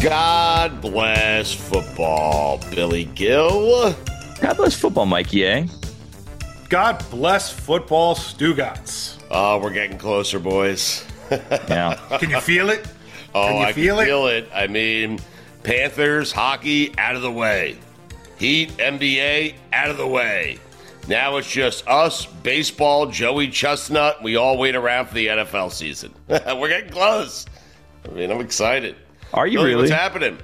God bless football, Billy Gill. God bless football, Mikey A. God bless football, Stugotz. Oh, we're getting closer, boys. Yeah. Can you feel it? Oh, Can you I feel can it? feel it. I mean, Panthers, hockey, out of the way. Heat, NBA, out of the way. Now it's just us, baseball, Joey Chestnut. We all wait around for the NFL season. We're getting close. I mean, I'm excited. Are you Billy, really? What's happening?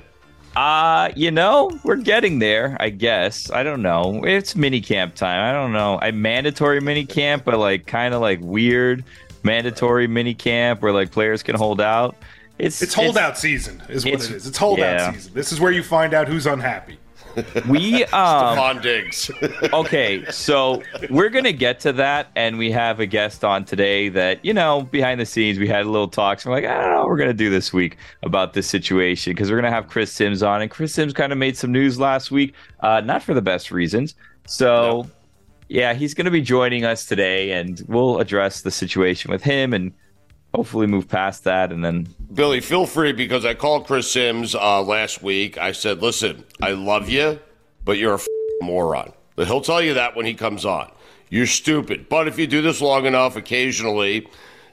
Uh, you know, we're getting there, I guess. I don't know. It's mini camp time. I don't know. I mandatory mini camp, but like kind of like weird mandatory mini camp where like players can hold out. It's It's holdout season, is what it's- it is. It's holdout yeah. season. This is where you find out who's unhappy. We um Stefon Diggs. okay, so we're gonna get to that, and we have a guest on today that you know behind the scenes we had a little talks. We're like, I don't know, what we're gonna do this week about this situation because we're gonna have Chris Simms on, and Chris Simms kind of made some news last week, uh, not for the best reasons. So, No. yeah, he's gonna be joining us today, and we'll address the situation with him and hopefully move past that, and then Billy, feel free because I called Chris Simms uh, last week. I said, listen, I love you, but you're a f- moron. He'll tell you that when he comes on. You're stupid. But if you do this long enough, occasionally,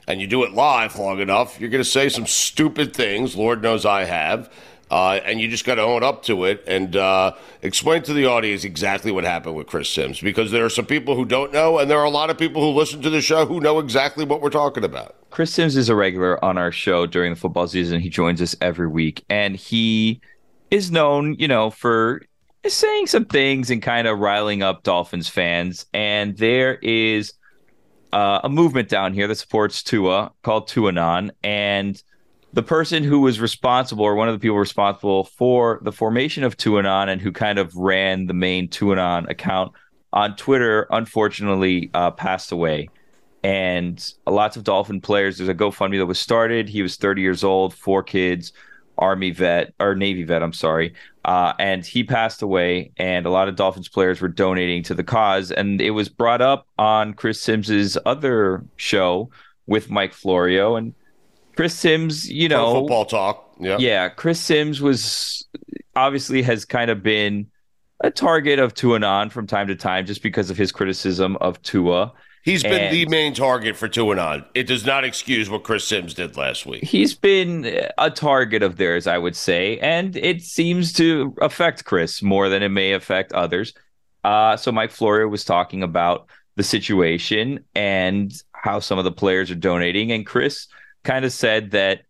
and you do it live long enough, you're going to say some stupid things. Lord knows I have. Uh, and you just got to own up to it and uh, explain to the audience exactly what happened with Chris Simms because there are some people who don't know, and there are a lot of people who listen to the show who know exactly what we're talking about. Chris Simms is a regular on our show during the football season. He joins us every week, and he is known, you know, for saying some things and kind of riling up Dolphins fans. And there is uh, a movement down here that supports Tua called Tuanon, and the person who was responsible, or one of the people responsible for the formation of Tuanon, and who kind of ran the main Tuanon account on Twitter, unfortunately, uh, passed away and lots of Dolphin players. There's a GoFundMe that was started. He was 30 years old, four kids, Army vet or Navy vet. I'm sorry, uh, and he passed away. And a lot of Dolphins players were donating to the cause, and it was brought up on Chris Simms's other show with Mike Florio and Chris Simms. You Pro know, football talk. Yeah. yeah, Chris Simms was obviously has kind of been a target of Tuanon from time to time just because of his criticism of Tua. He's been And- the main target for Tuanon. It does not excuse what Chris Simms did last week. He's been a target of theirs, I would say, and it seems to affect Chris more than it may affect others. Uh, so Mike Florio was talking about the situation and how some of the players are donating, and Chris kind of said that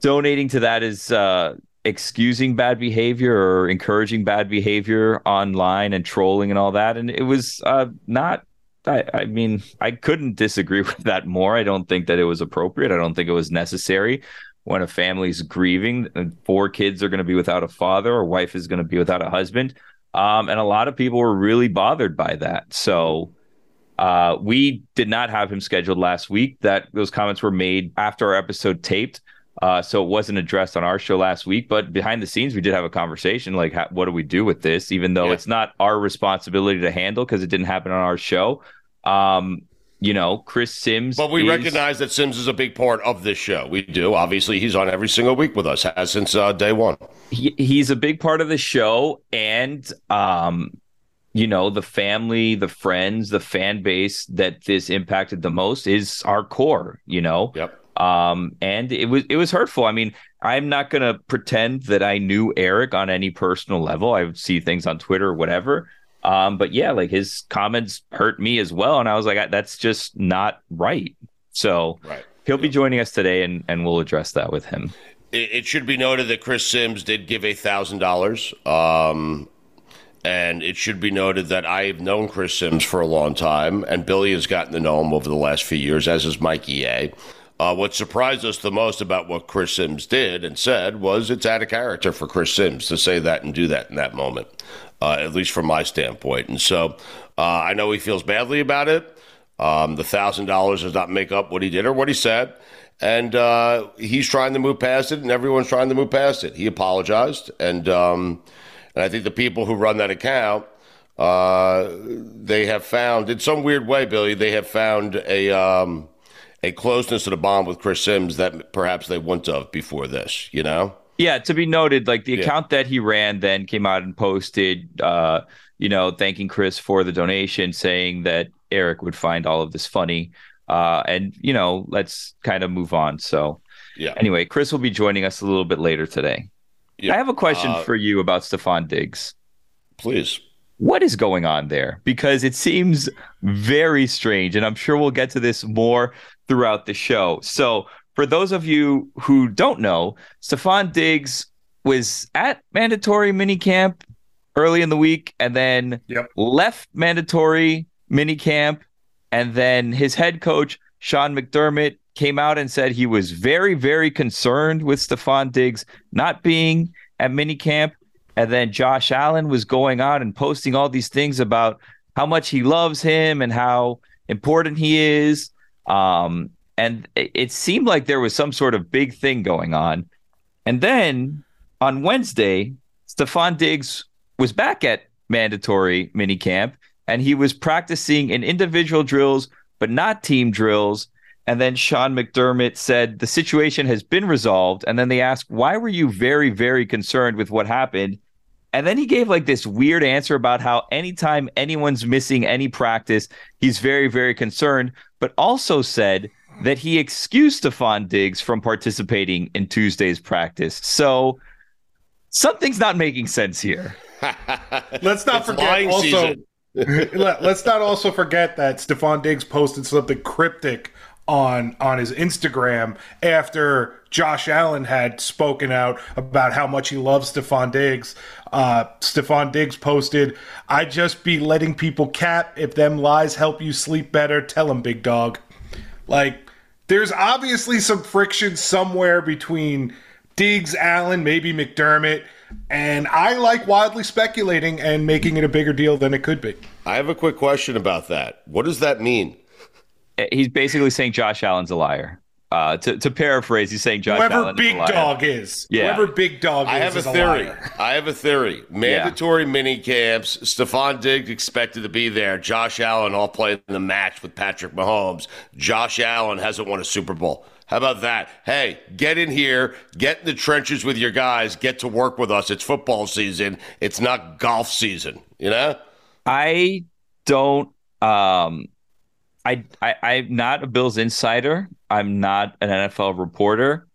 donating to that is uh, excusing bad behavior or encouraging bad behavior online and trolling and all that, and it was uh, not I, I mean, I couldn't disagree with that more. I don't think that it was appropriate. I don't think it was necessary. When a family's grieving, and four kids are going to be without a father, or wife is going to be without a husband, um, and a lot of people were really bothered by that. So uh, we did not have him scheduled last week. That those comments were made after our episode taped. Uh, so it wasn't addressed on our show last week, but behind the scenes, we did have a conversation like, how, what do we do with this? Even though Yeah. it's not our responsibility to handle because it didn't happen on our show. Um, you know, Chris Simms. But we is- recognize that Simms is a big part of this show. We do. Obviously, he's on every single week with us, has since uh, day one. he, he's a big part of the show and um you know the family the friends the fan base that this impacted the most is our core you know Yep. um and it was it was hurtful i mean i'm not going to pretend that i knew eric on any personal level i would see things on twitter or whatever um but yeah like his comments hurt me as well and i was like I- that's just not right So Right. he'll be joining us today, and and we'll address that with him. It, it should be noted that Chris Simms did give a thousand dollars. And it should be noted that I've known Chris Simms for a long time, and Billy has gotten to know him over the last few years, as has Mikey A. Uh, what surprised us the most about what Chris Simms did and said was it's out of character for Chris Simms to say that and do that in that moment, uh, at least from my standpoint. And so uh, I know he feels badly about it. Um, the thousand dollars does not make up what he did or what he said, and uh, he's trying to move past it, and everyone's trying to move past it. He apologized, and um, and I think the people who run that account, uh, they have found in some weird way, Billy, they have found a um, a closeness to the bond with Chris Simms that perhaps they wouldn't have before this. You know. Yeah, to be noted, like the account that he ran then came out and posted, uh, you know, thanking Chris for the donation, saying that Eric would find all of this funny. Uh, and, you know, let's kind of move on. So, Yeah. anyway, Chris will be joining us a little bit later today. Yeah. I have a question Uh, for you about Stefon Diggs. Please. What is going on there? Because it seems very strange, and I'm sure we'll get to this more throughout the show. So, for those of you who don't know, Stefon Diggs was at mandatory minicamp early in the week and then Yep. left mandatory minicamp. And then his head coach, Sean McDermott, came out and said he was very, very concerned with Stefon Diggs not being at minicamp. And then Josh Allen was going out and posting all these things about how much he loves him and how important he is. Um, and it, it seemed like there was some sort of big thing going on. And then on Wednesday, Stefon Diggs was back at mandatory minicamp and he was practicing in individual drills, but not team drills. And then Sean McDermott said the situation has been resolved. And then they asked, why were you very, very concerned with what happened? And then he gave like this weird answer about how anytime anyone's missing any practice, he's very, very concerned, but also said that he excused Stefon Diggs from participating in Tuesday's practice. So something's not making sense here. Let's not It's forget also. season. let, us not also forget that Stefon Diggs posted something cryptic on on his Instagram after Josh Allen had spoken out about how much he loves Stefon Diggs. Uh, Stefon Diggs posted, "I just be letting people cap. If them lies help you sleep better, tell them, big dog." Like, there's obviously some friction somewhere between Diggs, Allen, maybe McDermott, and I like wildly speculating and making it a bigger deal than it could be. I have a quick question about that. What does that mean? He's basically saying Josh Allen's a liar. Uh, to, to paraphrase, he's saying Josh Whoever Allen is a Big liar. Dog is, Yeah. whoever Big Dog is, I have a is a theory. liar. I have a theory. Mandatory mini camps. Stefon Diggs expected to be there. Josh Allen all playing the match with Patrick Mahomes. Josh Allen hasn't won a Super Bowl. How about that? Hey, get in here, get in the trenches with your guys, get to work with us. It's football season. It's not golf season. You know? I don't. Um, I, I I'm not a Bills insider. I'm not an NFL reporter.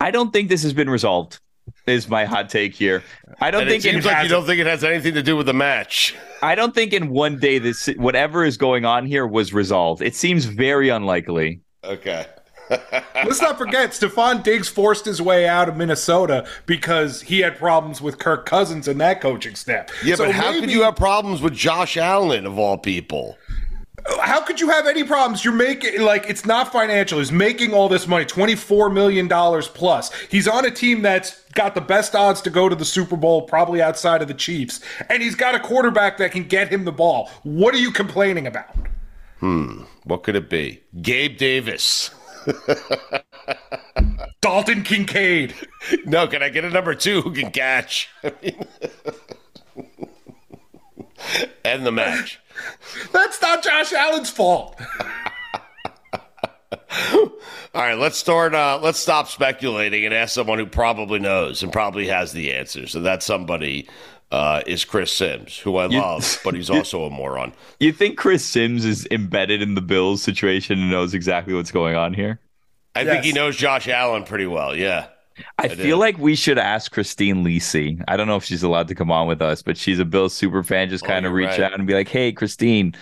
I don't think this has been resolved. Is my hot take here. I don't And think it seems like you hasn't. don't think it has anything to do with the match. I don't think in one day this whatever is going on here was resolved. It seems very unlikely. Okay. Let's not forget, Stefon Diggs forced his way out of Minnesota because he had problems with Kirk Cousins and that coaching staff. Yeah, So but how could you have problems with Josh Allen of all people? How could you have any problems? You're making like it's not financial. He's making all this money, twenty four million dollars plus. He's on a team that's got the best odds to go to the Super Bowl, probably outside of the Chiefs, and he's got a quarterback that can get him the ball. What are you complaining about? Hmm. What could it be? Gabe Davis. Dalton Kincaid. No, can I get a number two who can catch? I mean, End the match. That's not Josh Allen's fault. All right, let's start. Uh, let's stop speculating and ask someone who probably knows and probably has the answers. And that somebody uh, is Chris Simms, who I love, but he's also a moron. You think Chris Simms is embedded in the Bills situation and knows exactly what's going on here? I think he knows Josh Allen pretty well. Yeah. I, feel like we should ask Christine Lisi. I don't know if she's allowed to come on with us, but she's a Bills super fan. Just Oh, kind of reach right. out and be like, "Hey, Christine,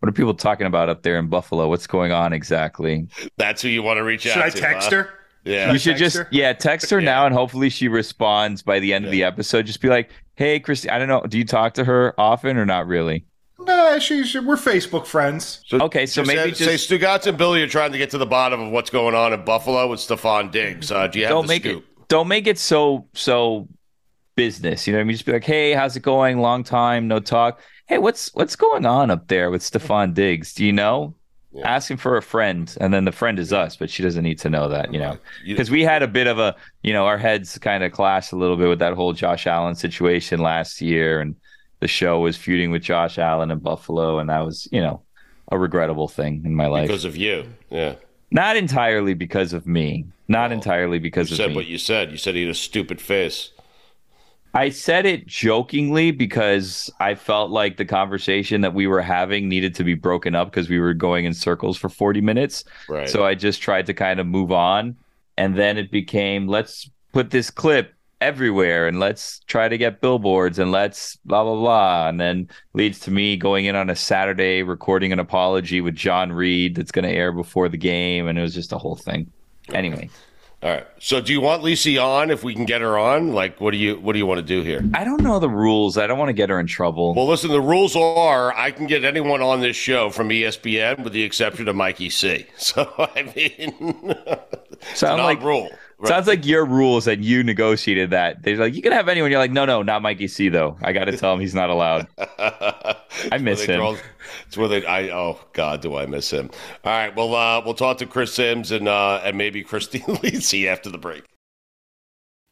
What are people talking about up there in Buffalo? What's going on exactly? That's who you want to reach Should out Should I to. text huh? her? Yeah. you should just her? yeah text her now and hopefully she responds by the end of the episode just be like hey Christine, i don't know do you talk to her often or not really Nah, she's we're Facebook friends. So Okay, so maybe say, just- say Stugotz and Billy are trying to get to the bottom of what's going on in Buffalo with Stefon Diggs. Uh, do you have don't the make scoop? it don't make it so so business you know what i mean? Just be like hey how's it going? Long time no talk. Hey what's what's going on up there with stefon diggs? Do you know? Ask him for a friend and then the friend is us but she doesn't need to know that you know? Because we had a bit of a you know our heads kind of clashed a little bit with that whole josh allen situation last year and the show was feuding with josh allen in buffalo and that was you know a regrettable thing in my life Because of you. Yeah. not entirely because of me not entirely because of You said me what you said. You said he had a stupid face. I said it jokingly because I felt like the conversation that we were having needed to be broken up because we were going in circles for 40 minutes. Right. So I just tried to kind of move on. And then it became let's put this clip everywhere and let's try to get billboards and let's blah, blah, blah. And then leads to me going in on a Saturday recording an apology with John Reed that's going to air before the game. And it was just a whole thing. Anyway. All right. So do you want Lisi on if we can get her on? Like what do you what do you want to do here? I don't know the rules. I don't want to get her in trouble. Well, listen, the rules are I can get anyone on this show from ESPN with the exception of Mikey C. So I mean Sound like rule. Right. Sounds like your rules and you negotiated that. They're like, you can have anyone. You're like, no, no, not Mikey C though. I got to tell him he's not allowed. I miss him. girls- It's where they. I oh God, do I miss him? All right, well, uh, we'll talk to Chris Simms and uh, and maybe Christine Lisi after the break.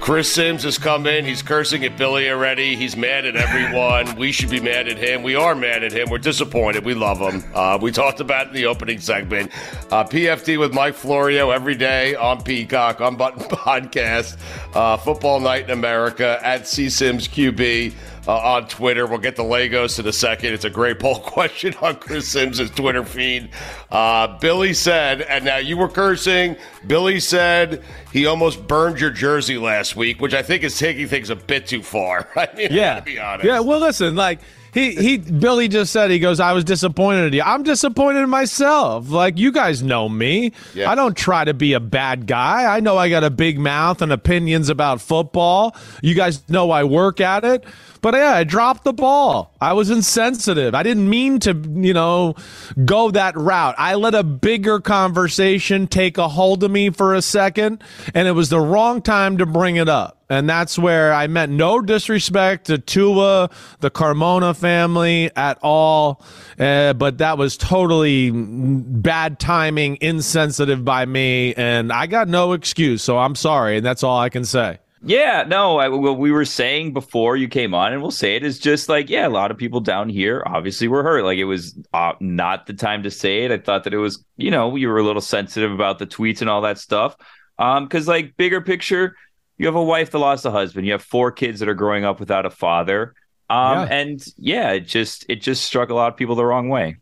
Chris Simms has come in. He's cursing at Billy already. He's mad at everyone. we should be mad at him. We are mad at him. We're disappointed. We love him. Uh, we talked about in the opening segment. Uh, PFT with Mike Florio every day on Peacock, on Button Podcast, uh, Football Night in America, at C Simms QB. Uh, on Twitter. We'll get the Legos in a second. It's a great poll question on Chris Simms' Twitter feed. Uh, Billy said, and now you were cursing. Billy said he almost burned your jersey last week, which I think is taking things a bit too far. I mean, Yeah. to be honest. Yeah, well, listen, like he he Billy just said he goes, I was disappointed in you. I'm disappointed in myself. Like you guys know me. Yeah. I don't try to be a bad guy. I know I got a big mouth and opinions about football. You guys know I work at it. But yeah, I dropped the ball. I was insensitive. I didn't mean to, you know, go that route. I let a bigger conversation take a hold of me for a second, and it was the wrong time to bring it up. And that's where I meant no disrespect to Tua, the Carmona family at all. Uh, but that was totally bad timing, insensitive by me. And I got no excuse. So I'm sorry. And that's all I can say. Yeah, no, I, what we were saying before you came on, and we'll say it is just like, yeah, a lot of people down here obviously were hurt. Like it was uh, not the time to say it. I thought that it was, you know, you were a little sensitive about the tweets and all that stuff. Um, because like bigger picture, you have a wife that lost a husband, you have four kids that are growing up without a father. Um, Yeah. and yeah, it just it just struck a lot of people the wrong way.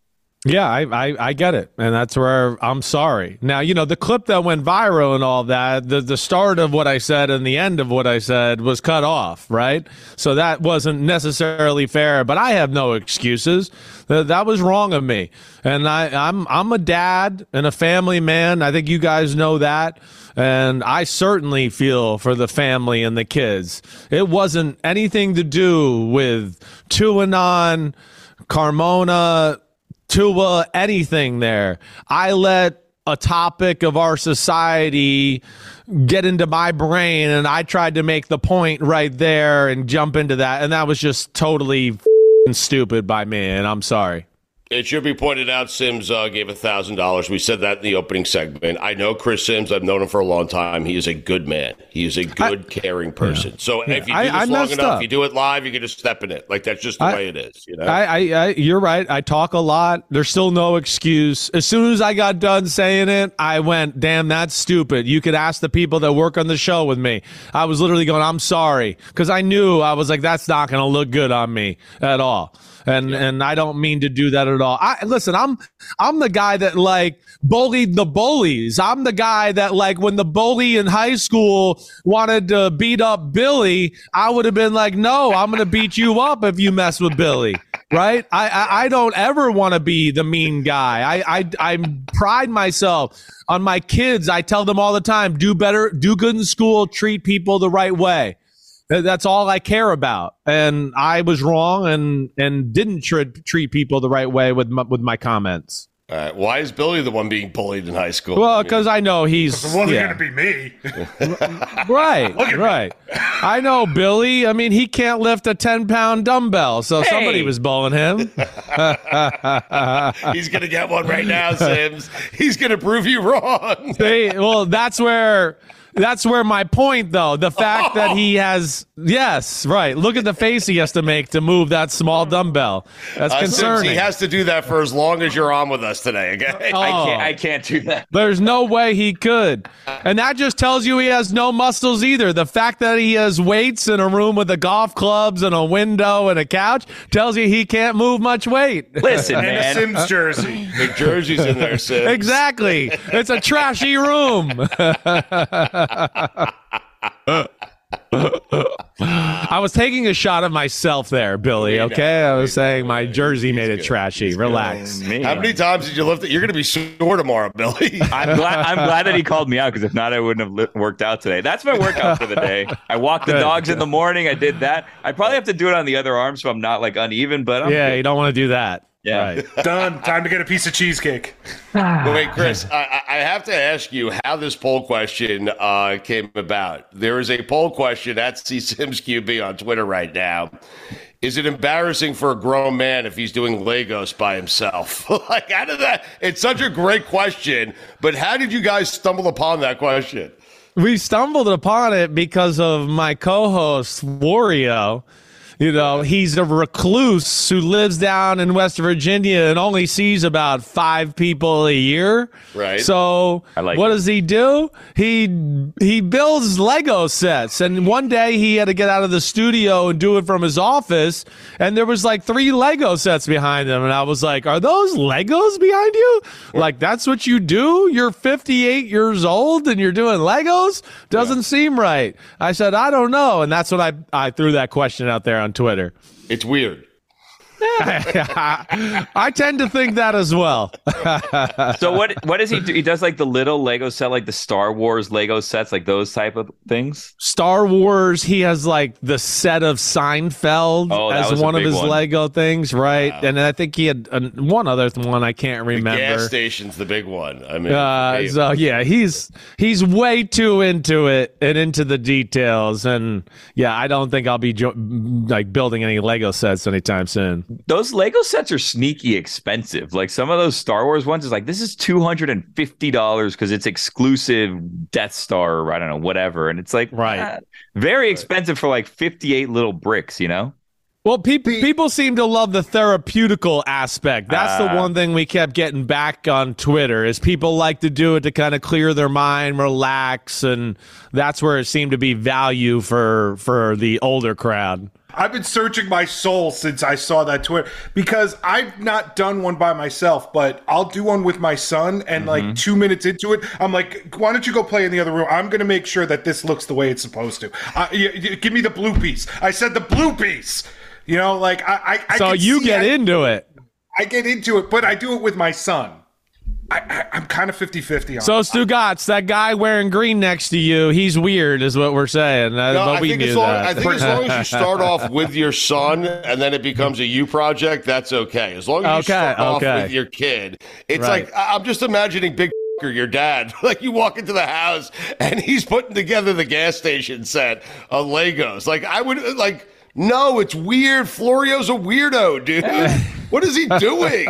Yeah, I, I, I get it, and that's where I'm sorry. Now, you know, the clip that went viral and all that, the the start of what I said and the end of what I said was cut off, right? So that wasn't necessarily fair, but I have no excuses. That, that was wrong of me, and I I'm I'm a dad and a family man. I think you guys know that, and I certainly feel for the family and the kids. It wasn't anything to do with Tuanon, Carmona Tua uh, anything there. I let a topic of our society get into my brain and I tried to make the point right there and jump into that and that was just totally stupid by me and I'm sorry. It should be pointed out Simms uh, gave $1,000. We said that in the opening segment. I know Chris Simms. I've known him for a long time. He is a good man. He is a good, I, caring person. Yeah. So yeah. if you do this I, long enough, up. you do it live, you can just step in it. Like, that's just the way it is. You know? I, you're right. I talk a lot. There's still no excuse. As soon as I got done saying it, I went, damn, that's stupid. You could ask the people that work on the show with me. I was literally going, I'm sorry. Because I knew I was like, that's not going to look good on me at all and yeah. and I don't mean to do that at all. I listen, I'm I'm the guy that like bullied the bullies. I'm the guy that like when the bully in high school wanted to beat up Billy, I would have been like, "No, I'm going to beat you up if you mess with Billy." Right? I I, I don't ever want to be the mean guy. I I I pride myself on my kids. I tell them all the time, do better, do good in school, treat people the right way. That's all I care about. And I was wrong and and didn't tr- treat people the right way with my, with my comments. Uh, why is Billy the one being bullied in high school? Well, because I, mean, I know he's. It wasn't yeah. going to be me. right, right. I know Billy. I mean, he can't lift a 10 pound dumbbell, so hey. somebody was bullying him. he's going to get one right now, Simms. He's going to prove you wrong. See, well, that's where that's where my point, though. The fact that he has, yes, right. Look at the face he has to make to move that small dumbbell. That's uh, concerning. He has to do that for as long as you're on with us today. Okay, oh, I can't. I can't do that. There's no way he could, and that just tells you he has no muscles either. The fact that he has weights in a room with the golf clubs and a window and a couch tells you he can't move much weight. Listen, and man. a Simms jersey. the jersey's in there, Simms. Exactly. It's a trashy room. I was taking a shot of myself there, Billy. Okay, I was saying my jersey made it trashy. Relax. How many times did you lift it? You're going to be sore tomorrow, Billy. I'm glad. I'm glad that he called me out because if not, I wouldn't have worked out today. That's my workout for the day. I walked the dogs in the morning. I did that. I probably have to do it on the other arm so I'm not like uneven. But I'm yeah, good. you don't want to do that. Yeah. Right. Done. Time to get a piece of cheesecake. but wait, Chris, I, I, have to ask you how this poll question uh, came about. There is a poll question at C Simms QB on Twitter right now. Is it embarrassing for a grown man if he's doing Legos by himself? like, how did that? It's such a great question, but how did you guys stumble upon that question? We stumbled upon it because of my co-host Florio you know, he's a recluse who lives down in West Virginia and only sees about five people a year. Right. So like what it. does he do? He he builds Lego sets. And one day he had to get out of the studio and do it from his office. And there was like three Lego sets behind him. And I was like, Are those Legos behind you? Like that's what you do? You're 58 years old and you're doing Legos? Doesn't yeah. seem right. I said, I don't know. And that's when I, I threw that question out there on Twitter. It's weird. I tend to think that as well. so what what does he do? He does like the little Lego set, like the Star Wars Lego sets, like those type of things. Star Wars. He has like the set of Seinfeld oh, as one of his one. Lego things, right? Wow. And I think he had uh, one other one I can't remember. The gas station's the big one. I mean, uh, so yeah, he's he's way too into it and into the details, and yeah, I don't think I'll be jo- like building any Lego sets anytime soon those Lego sets are sneaky expensive. Like some of those Star Wars ones is like this is two hundred and fifty dollars because it's exclusive Death Star or I don't know whatever, and it's like right, ah, very expensive for like fifty eight little bricks, you know. Well, pe- people seem to love the therapeutical aspect. That's uh, the one thing we kept getting back on Twitter is people like to do it to kind of clear their mind, relax, and that's where it seemed to be value for for the older crowd. I've been searching my soul since I saw that tweet because I've not done one by myself, but I'll do one with my son. And Mm-hmm. like two minutes into it, I'm like, "Why don't you go play in the other room? I'm going to make sure that this looks the way it's supposed to. Uh, y- y- give me the blue piece. I said the blue piece. You know, like I, I, I So can you get I- into it. I get into it, but I do it with my son. I, I, I'm kind of 50 50 on So Stu Stugotz, that guy wearing green next to you, he's weird, is what we're saying. Uh, No, but I we think, knew as long, that. I think as long as you start off with your son and then it becomes a you project, that's okay. As long as you Okay, start off with your kid, it's Right. like I- I'm just imagining big your dad. Like you walk into the house and he's putting together the gas station set of Legos. Like I would like. No, it's weird. Florio's a weirdo, dude. What is he doing?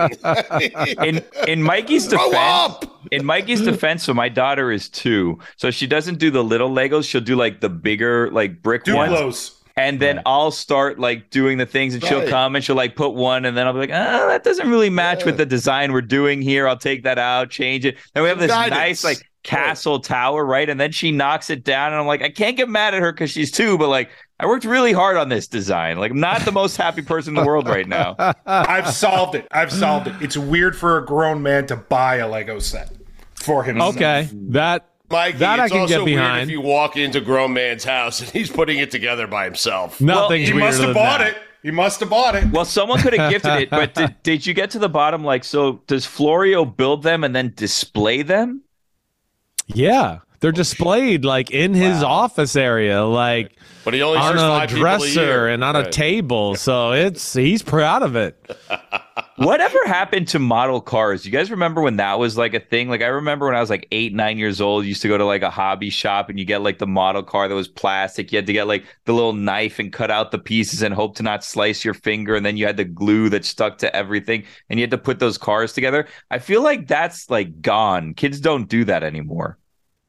in in Mikey's Grow defense, up! in Mikey's defense, so my daughter is two, so she doesn't do the little Legos. She'll do like the bigger, like brick ones. Duplos. And then I'll start like doing the things, and she'll come and she'll like put one, and then I'll be like, "Ah, that doesn't really match with the design we're doing here. I'll take that out, change it." Then we have this Guidance. nice like castle tower, right? And then she knocks it down, and I'm like, I can't get mad at her because she's two, but like I worked really hard on this design. Like I'm not the most happy person in the world right now. I've solved it. I've solved it. It's weird for a grown man to buy a Lego set for himself. okay, that Mikey, that I can also get weird behind. if you walk into grown man's house and he's putting it together by himself. Nothing's He must have bought that. it. He must have bought it. Well, someone could have gifted it, but did, did you get to the bottom? Like, so does Florio build them and then display them? Yeah, they're displayed like in his office area, like But he only on a five people a dresser and on a table. So it's he's proud of it. Whatever happened to model cars? You guys remember when that was like a thing? Like, I remember when I was like eight, nine years old, used to go to like a hobby shop and you get like the model car that was plastic. You had to get like the little knife and cut out the pieces and hope to not slice your finger. And then you had the glue that stuck to everything and you had to put those cars together. I feel like that's like gone. Kids don't do that anymore.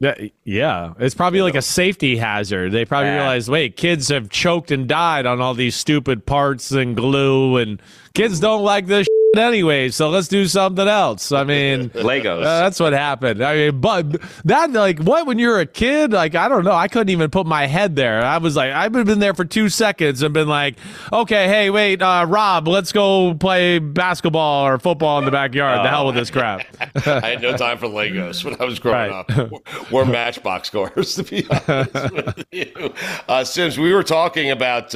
Yeah, yeah, it's probably like a safety hazard. They probably Yeah. realize, wait, kids have choked and died on all these stupid parts and glue, and kids don't like this anyway. So let's do something else. I mean, Legos. Uh, that's what happened. I mean, but that like what when you're a kid, like I don't know, I couldn't even put my head there. I was like, I've been there for two seconds and been like, okay, hey, wait, uh, Rob, let's go play basketball or football in the backyard. the hell with this crap. I had no time for Legos when I was growing Right. up. We're Matchbox cars, to be honest with you. Uh, Simms, we were talking about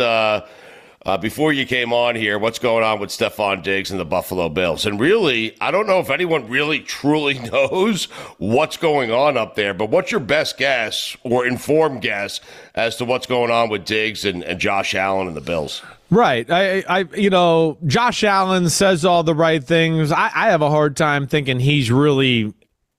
uh, before you came on here what's going on with Stefon Diggs and the Buffalo Bills. And really, I don't know if anyone really truly knows what's going on up there, but what's your best guess or informed guess as to what's going on with Diggs and, and Josh Allen and the Bills? Right. I, I, you know, Josh Allen says all the right things. I, I have a hard time thinking he's really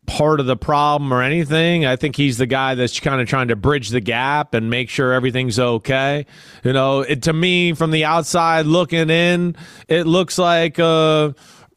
part of the problem or anything. I think he's the guy that's kind of trying to bridge the gap and make sure everything's okay. You know, it, to me, from the outside looking in, it looks like a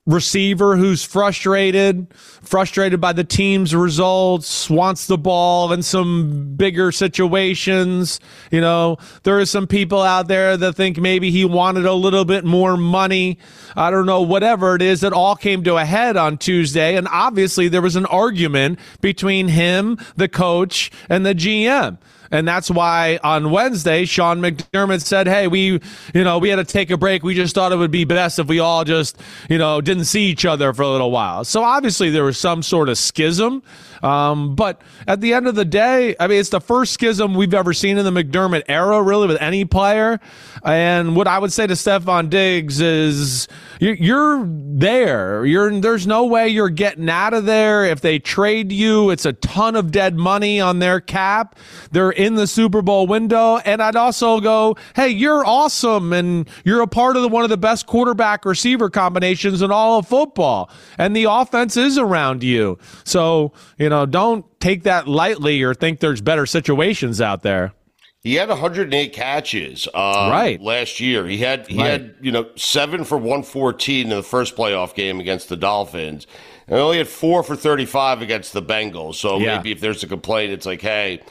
receiver who's frustrated, frustrated by the team's results, wants the ball in some bigger situations. You know, there are some people out there that think maybe he wanted a little bit more money. I don't know, whatever it is, it all came to a head on Tuesday. And obviously, there was an argument between him, the coach, and the GM. And that's why on Wednesday, Sean McDermott said, Hey, we, you know, we had to take a break. We just thought it would be best if we all just, you know, didn't see each other for a little while. So obviously there was some sort of schism. Um, but at the end of the day, I mean, it's the first schism we've ever seen in the McDermott era, really, with any player. And what I would say to Stefon Diggs is you're, there. You're, there's no way you're getting out of there. If they trade you, it's a ton of dead money on their cap. They're in the Super Bowl window. And I'd also go, hey, you're awesome. And you're a part of the, one of the best quarterback receiver combinations in all of football. And the offense is around you. So, you know, don't take that lightly or think there's better situations out there. He had 108 catches um, Right. last year. He had he Right. had you know seven for 114 in the first playoff game against the Dolphins, and only had four for 35 against the Bengals. So Yeah. maybe if there's a complaint, it's like, hey.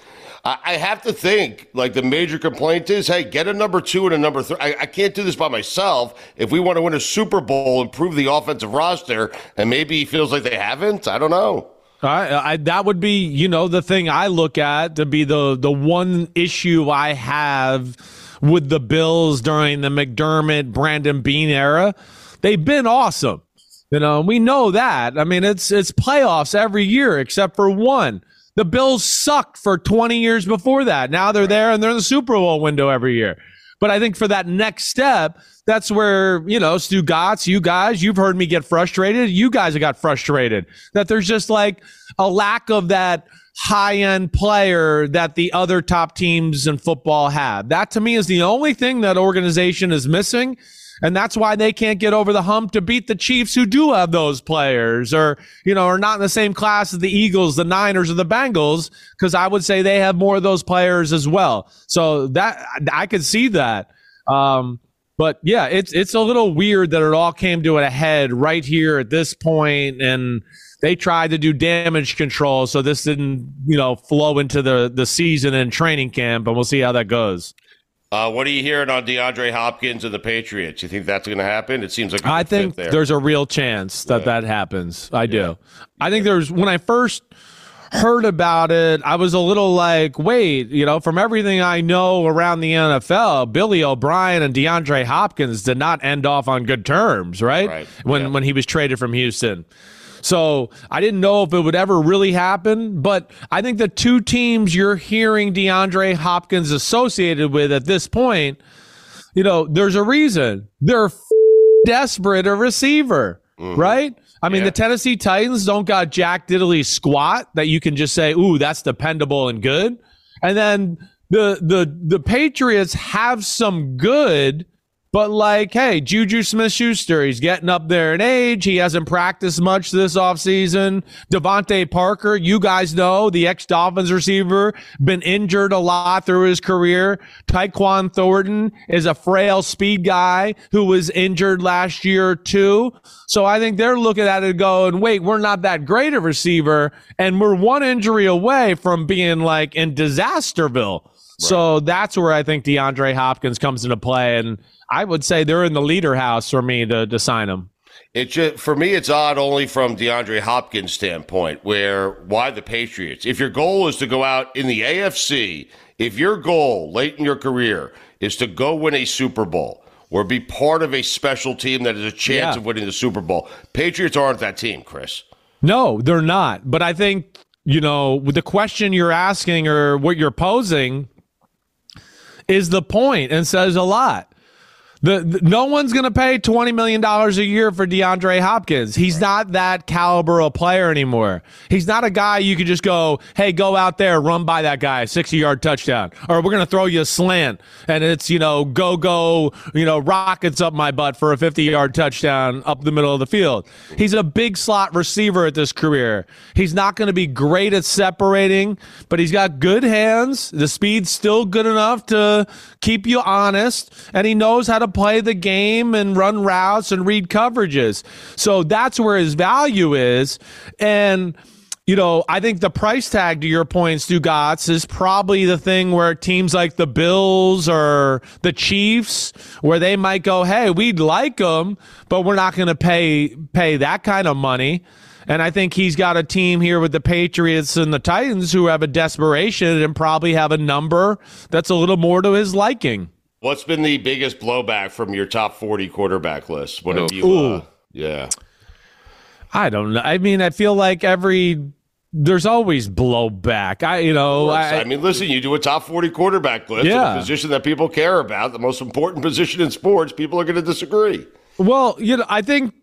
I I have to think like the major complaint is, hey, get a number two and a number three. I, I can't do this by myself. If we want to win a Super Bowl, improve the offensive roster, and maybe he feels like they haven't. I don't know. I, I, that would be, you know, the thing I look at to be the the one issue I have with the Bills during the McDermott, Brandon Beane era. They've been awesome. You know, we know that. I mean, it's it's playoffs every year except for one. The Bills sucked for 20 years before that. Now they're there and they're in the Super Bowl window every year. But I think for that next step, that's where, you know, Stugotz, you guys, you've heard me get frustrated. You guys have got frustrated that there's just like a lack of that high end player that the other top teams in football have. That to me is the only thing that organization is missing. And that's why they can't get over the hump to beat the Chiefs who do have those players or, you know, are not in the same class as the Eagles, the Niners, or the Bengals, because I would say they have more of those players as well. So that I could see that. Um, but yeah, it's it's a little weird that it all came to a head right here at this point, and they tried to do damage control, so this didn't, you know, flow into the the season and training camp, and we'll see how that goes. Uh, what are you hearing on DeAndre Hopkins and the Patriots? You think that's going to happen? It seems like I think there. there's a real chance that yeah. that happens. I do. Yeah. I think there's when I first heard about it, I was a little like, wait, you know, from everything I know around the NFL, Billy O'Brien and DeAndre Hopkins did not end off on good terms, right? right. When yeah. when he was traded from Houston. So I didn't know if it would ever really happen, but I think the two teams you're hearing DeAndre Hopkins associated with at this point, you know, there's a reason. They're f- desperate a receiver, mm-hmm. right? I mean, yeah. the Tennessee Titans don't got Jack Diddley squat that you can just say, "Ooh, that's dependable and good." And then the the the Patriots have some good but like, hey, Juju Smith Schuster, he's getting up there in age. He hasn't practiced much this offseason. DeVante Parker, you guys know, the ex Dolphins receiver, been injured a lot through his career. Tyquan Thornton is a frail speed guy who was injured last year too. So I think they're looking at it going, wait, we're not that great a receiver. And we're one injury away from being like in Disasterville. Right. So that's where I think DeAndre Hopkins comes into play. And I would say they're in the leader house for me to, to sign them. It just, for me, it's odd only from DeAndre Hopkins' standpoint, where why the Patriots? If your goal is to go out in the AFC, if your goal late in your career is to go win a Super Bowl or be part of a special team that has a chance yeah. of winning the Super Bowl, Patriots aren't that team, Chris. No, they're not. But I think, you know, the question you're asking or what you're posing is the point and says a lot. The, the, no one's going to pay $20 million a year for DeAndre Hopkins. He's not that caliber of player anymore. He's not a guy you could just go, hey, go out there, run by that guy, 60 yard touchdown. Or we're going to throw you a slant and it's, you know, go, go, you know, rockets up my butt for a 50 yard touchdown up the middle of the field. He's a big slot receiver at this career. He's not going to be great at separating, but he's got good hands. The speed's still good enough to keep you honest, and he knows how to play the game and run routes and read coverages. So that's where his value is. And you know, I think the price tag to your point, Stugotz, is probably the thing where teams like the Bills or the Chiefs, where they might go, "Hey, we'd like him, but we're not going to pay pay that kind of money." And I think he's got a team here with the Patriots and the Titans who have a desperation and probably have a number that's a little more to his liking. What's been the biggest blowback from your top 40 quarterback list? What have you, uh, yeah. I don't know. I mean, I feel like every there's always blowback. I, you know, I, I, mean, listen, you do a top 40 quarterback list, yeah. a position that people care about, the most important position in sports, people are going to disagree. Well, you know, I think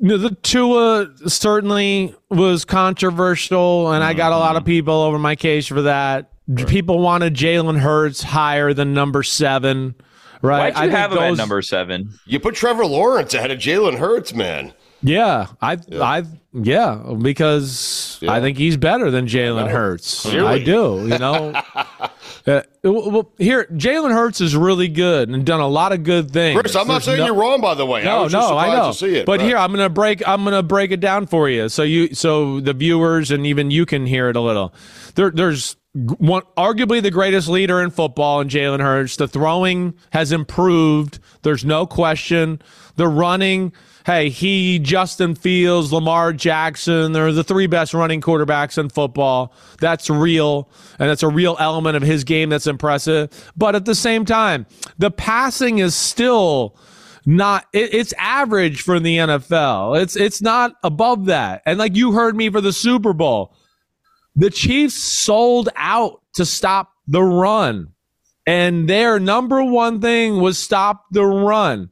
you know, the Tua certainly was controversial, and I got a lot of mm-hmm. people over my case for that. Right. People wanted Jalen Hurts higher than number seven, right? Why'd you I have him those, at number seven? You put Trevor Lawrence ahead of Jalen Hurts, man. Yeah, I, yeah. I, yeah, because yeah. I think he's better than Jalen Hurts. Really? I do. You know, uh, well, here Jalen Hurts is really good and done a lot of good things. Chris, I'm not saying no, you're wrong, by the way. No, I no, I know. It, but right. here, I'm gonna break. I'm gonna break it down for you, so you, so the viewers and even you can hear it a little. There, there's one, arguably the greatest leader in football in Jalen Hurts. The throwing has improved. There's no question. The running, hey, he, Justin Fields, Lamar Jackson, they're the three best running quarterbacks in football. That's real. And that's a real element of his game that's impressive. But at the same time, the passing is still not it, it's average for the NFL. It's it's not above that. And like you heard me for the Super Bowl, the Chiefs sold out to stop the run. And their number one thing was stop the run.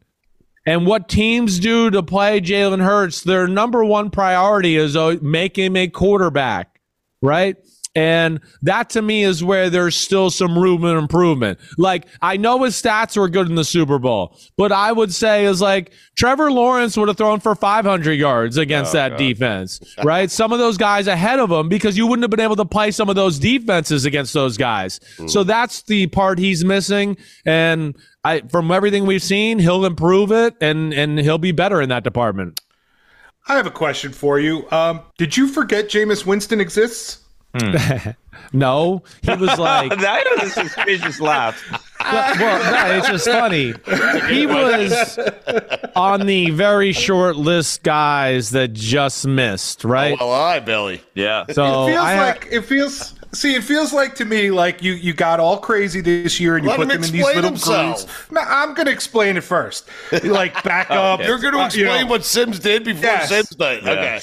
And what teams do to play Jalen Hurts, their number one priority is uh, make him a quarterback, right? And that to me is where there's still some room and improvement. Like, I know his stats were good in the Super Bowl, but I would say is like Trevor Lawrence would have thrown for 500 yards against oh, that God. defense, right? some of those guys ahead of him because you wouldn't have been able to play some of those defenses against those guys. Mm. So that's the part he's missing. And I, from everything we've seen, he'll improve it and, and he'll be better in that department. I have a question for you. Um, did you forget Jameis Winston exists? Hmm. no, he was like. I know this suspicious laugh. Well, well, no, it's just funny. He was on the very short list guys that just missed, right? Oh, well, I Billy. Yeah. So it feels I like it feels. See, it feels like to me like you you got all crazy this year and you Let put them in these little groups. No, I'm going to explain it first. Like back up. You're going to explain uh, you know, what Simms did before yes. Simms did. Yeah. Okay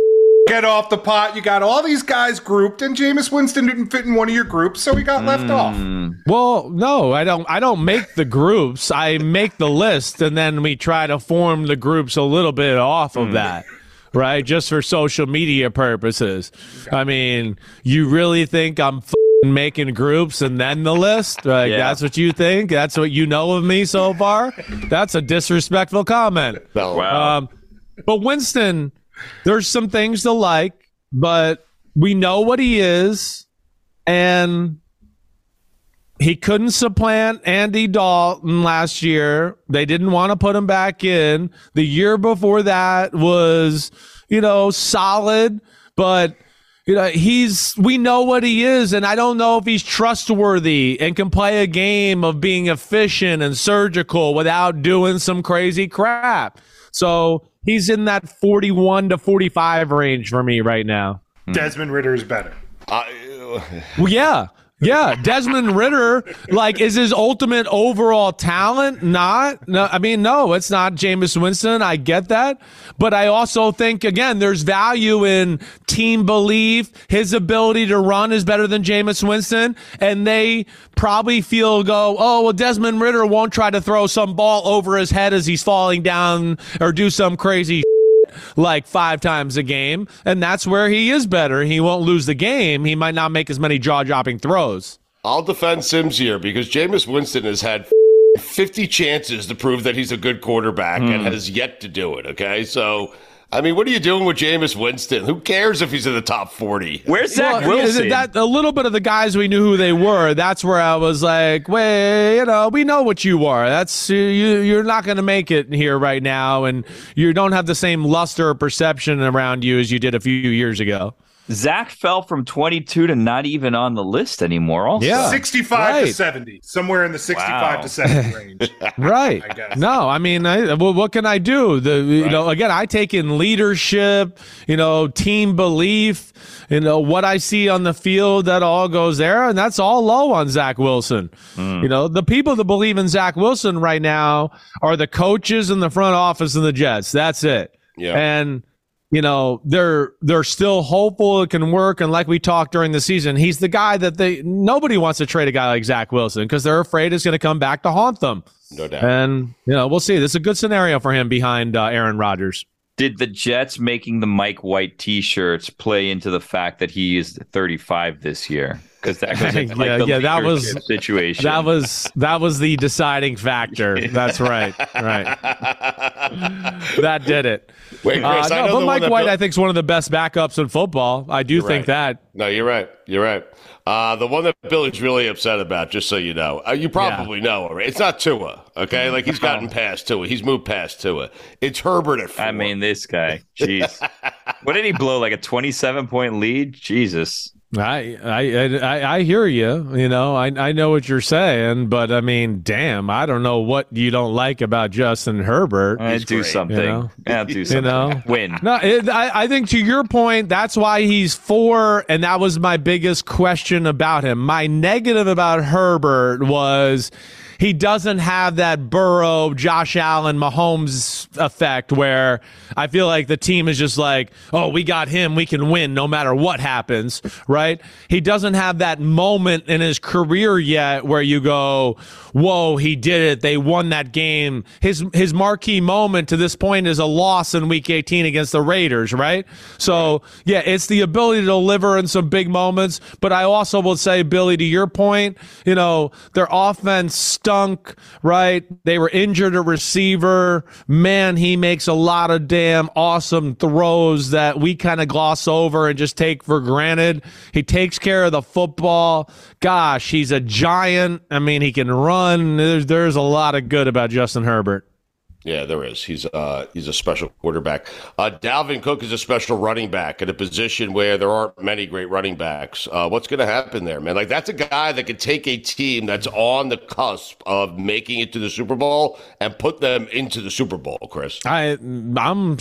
get off the pot. You got all these guys grouped, and Jameis Winston didn't fit in one of your groups, so he got left mm. off. Well, no, I don't. I don't make the groups. I make the list, and then we try to form the groups a little bit off of mm. that. Right, just for social media purposes. I mean, you really think I'm making groups and then the list? Like yeah. that's what you think? That's what you know of me so far? That's a disrespectful comment. Wow. Um, but Winston, there's some things to like, but we know what he is, and he couldn't supplant Andy Dalton last year. They didn't want to put him back in. The year before that was, you know, solid, but you know, he's we know what he is, and I don't know if he's trustworthy and can play a game of being efficient and surgical without doing some crazy crap. So he's in that 41 to 45 range for me right now. Desmond Ridder is better. Uh, well, yeah. Yeah, Desmond Ridder, like, is his ultimate overall talent not? No, I mean, no, it's not Jameis Winston. I get that. But I also think, again, there's value in team belief. His ability to run is better than Jameis Winston. And they probably feel, go, oh, well, Desmond Ridder won't try to throw some ball over his head as he's falling down or do some crazy like five times a game, and that's where he is better. He won't lose the game. He might not make as many jaw dropping throws. I'll defend Simms here because Jameis Winston has had 50 chances to prove that he's a good quarterback mm. and hmm. has yet to do it. Okay. So I mean, what are you doing with Jameis Winston? Who cares if he's in the top 40? Where's Zach well, Wilson? That, a little bit of the guys we knew who they were. That's where I was like, wait, you know, we know what you are. That's you. You're not going to make it here right now, and you don't have the same luster or perception around you as you did a few years ago. Zach fell from 22 to not even on the list anymore. Also, yeah, 65 right. to 70, somewhere in the 65 wow. to 70 range. right. I no, I mean, I, well, what can I do? The you right. know, again, I take in leadership, you know, team belief, you know, what I see on the field. That all goes there, and that's all low on Zach Wilson. Mm. You know, the people that believe in Zach Wilson right now are the coaches in the front office and the Jets. That's it. Yeah. And you know they're they're still hopeful it can work. And like we talked during the season he's the guy that they nobody wants to trade a guy like zach wilson because they're afraid it's going to come back to haunt them. No doubt. And you know we'll see. This is a good scenario for him behind uh, aaron rodgers. Did the jets making the mike white t-shirts play into the fact that he is 35 this year because that was like yeah, yeah that was situation. That was that was the deciding factor. That's right, right. that did it. Wait, Chris, uh, no, but Mike White, I think, is one of the best backups in football. I do you're think right. that. No, you're right. You're right. Uh, the one that Billy's really upset about, just so you know, uh, you probably yeah. know, right? It's not Tua, okay? Like he's gotten past Tua, he's moved past Tua. It's Herbert at four. I mean, this guy, jeez, what did he blow? Like a twenty-seven point lead? Jesus. I, I I I hear you. You know, I I know what you're saying, but I mean, damn, I don't know what you don't like about Justin Herbert. Uh, do great, something. you know? Yeah, do something. You know? Win. No, it, I, I think to your point, that's why he's four, and that was my biggest question about him. My negative about Herbert was he doesn't have that Burrow, Josh Allen, Mahomes effect where I feel like the team is just like, oh, we got him, we can win no matter what happens, right? He doesn't have that moment in his career yet where you go, whoa, he did it. They won that game. His his marquee moment to this point is a loss in week 18 against the Raiders, right? So, yeah, it's the ability to deliver in some big moments, but I also will say Billy to your point, you know, their offense stunk, right? They were injured a receiver. Man, he makes a lot of damn awesome throws that we kind of gloss over and just take for granted. He takes care of the football. Gosh, he's a giant. I mean, he can run. There's there's a lot of good about Justin Herbert. Yeah, there is. He's uh he's a special quarterback. Uh, Dalvin Cook is a special running back at a position where there aren't many great running backs. Uh, what's going to happen there, man? Like that's a guy that could take a team that's on the cusp of making it to the Super Bowl and put them into the Super Bowl. Chris, I I'm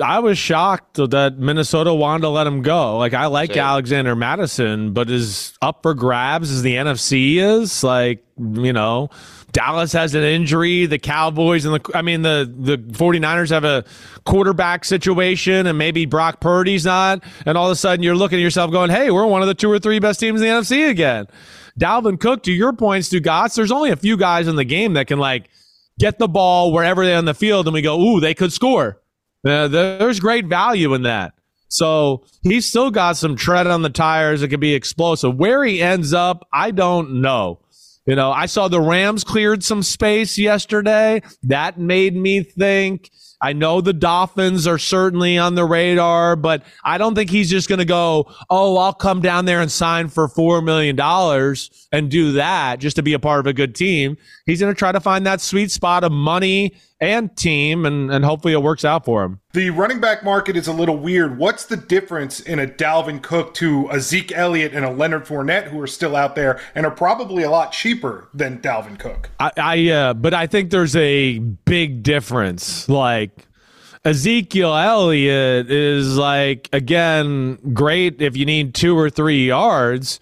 I was shocked that Minnesota wanted to let him go. Like I like Same. Alexander Mattison, but is up for grabs as the NFC is like you know Dallas has an injury, the Cowboys and the I mean the the 49ers have a quarterback situation and maybe Brock Purdy's not and all of a sudden you're looking at yourself going, "Hey, we're one of the two or three best teams in the NFC again." Dalvin Cook, to your points, Stugotz, there's only a few guys in the game that can like get the ball wherever they're on the field and we go, ooh, they could score. Uh, there's great value in that. So he's still got some tread on the tires. It could be explosive. Where he ends up, I don't know. You know, I saw the Rams cleared some space yesterday. That made me think. I know the Dolphins are certainly on the radar, but I don't think he's just going to go, oh, I'll come down there and sign for $4 million and do that just to be a part of a good team. He's going to try to find that sweet spot of money and team, and, and hopefully it works out for him. The running back market is a little weird. What's the difference in a Dalvin Cook to a Zeke Elliott and a Leonard Fournette who are still out there and are probably a lot cheaper than Dalvin Cook? I, I uh, but I think there's a big difference. Like Ezekiel Elliott is like again great if you need two or three yards.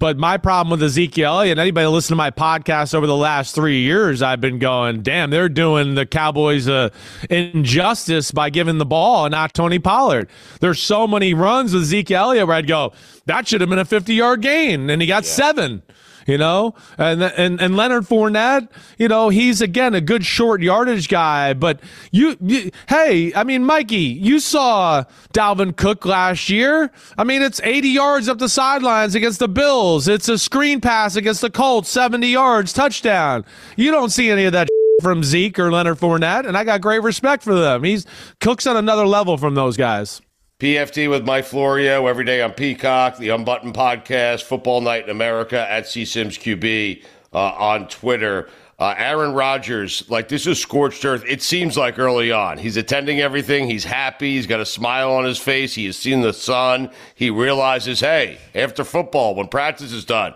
But my problem with Ezekiel Elliott, and anybody listen to my podcast over the last three years, I've been going, damn, they're doing the Cowboys a injustice by giving the ball and not Tony Pollard. There's so many runs with Ezekiel Elliott where I'd go, that should have been a 50 yard gain, and he got seven you know, and and and Leonard Fournette, you know, he's again a good short yardage guy. But you, you, hey, I mean, Mikey, you saw Dalvin Cook last year. I mean, it's 80 yards up the sidelines against the Bills. It's a screen pass against the Colts, 70 yards, touchdown. You don't see any of that from Zeke or Leonard Fournette, and I got great respect for them. He's Cook's on another level from those guys. PFT with Mike Florio every day on Peacock, the Unbuttoned Podcast, Football Night in America at C CSimmsQB uh, on Twitter. Uh, Aaron Rodgers, like this is scorched earth. It seems like early on. He's attending everything. He's happy. He's got a smile on his face. He has seen the sun. He realizes, hey, after football, when practice is done,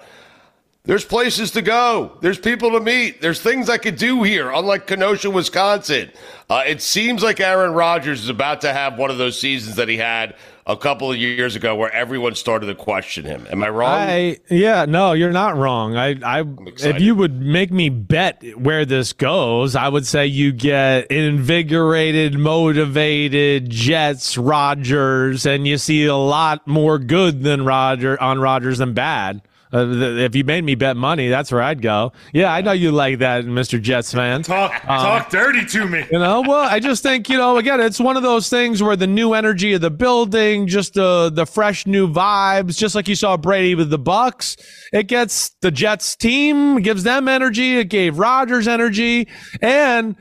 there's places to go. There's people to meet. There's things I could do here, unlike Kenosha, Wisconsin. Uh, it seems like Aaron Rodgers is about to have one of those seasons that he had a couple of years ago where everyone started to question him. Am I wrong? I yeah, no, you're not wrong. I I if you would make me bet where this goes, I would say you get invigorated, motivated Jets Rodgers and you see a lot more good than Roger on Rodgers than bad. Uh, th- if you made me bet money, that's where I'd go. Yeah, I know you like that, Mr. Jets fan. Talk talk dirty to me. You know, well, I just think you know, again, it's one of those things where the new energy of the building, just the the fresh new vibes, just like you saw Brady with the Bucs, it gets the Jets team, gives them energy. It gave Rodgers energy, and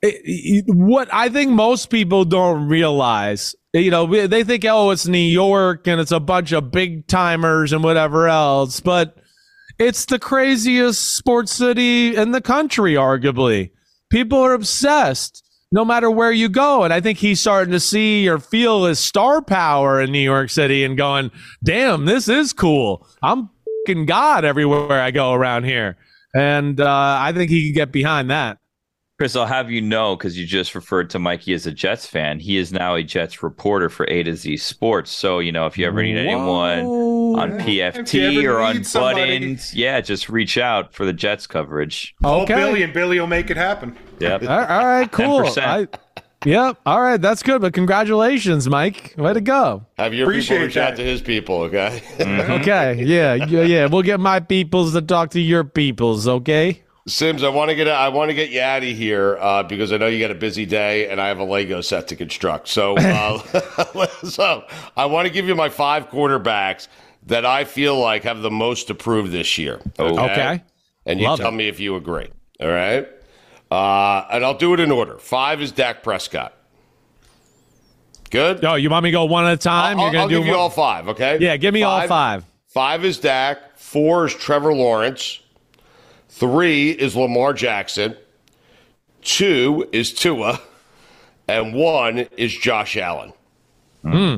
it, it- what I think most people don't realize, you know, they think, oh, it's New York and it's a bunch of big timers and whatever else, but it's the craziest sports city in the country, arguably. People are obsessed. no matter where you go. And I think he's starting to see or feel his star power in New York City and going, damn, this is cool. I'm God everywhere I go around here. And uh, I think he can get behind that. Chris, I'll have you know because you just referred to Mikey as a Jets fan. He is now a Jets reporter for A to Z Sports. So, you know, if you ever need anyone on PFT or on Buttons, yeah, just reach out for the Jets coverage. Oh, Okay. Billy and Billy will make it happen. Yep. All all right, cool. 10%. I, yep. All right, that's good. But congratulations, Mike. Way to go. Have your Appreciate people reach out to his people, okay? Mm-hmm. Okay. Yeah. Yeah. Yeah. We'll get my peoples to talk to your peoples. Okay. Simms, I want to get I want to get you out of here uh, because I know you got a busy day and I have a Lego set to construct. So, uh, so I want to give you my five quarterbacks that I feel like have the most to prove this year. Okay. and you Love tell it. me if you agree. All right, uh, and I'll do it in order. Five is Dak Prescott. Good. Oh, you want me to go one at a time? I'll, You're gonna I'll do give you all five. Okay. Yeah. Give me all five. Five is Dak. Four is Trevor Lawrence. Three is Lamar Jackson. Two is Tua. And one is Josh Allen. Hmm.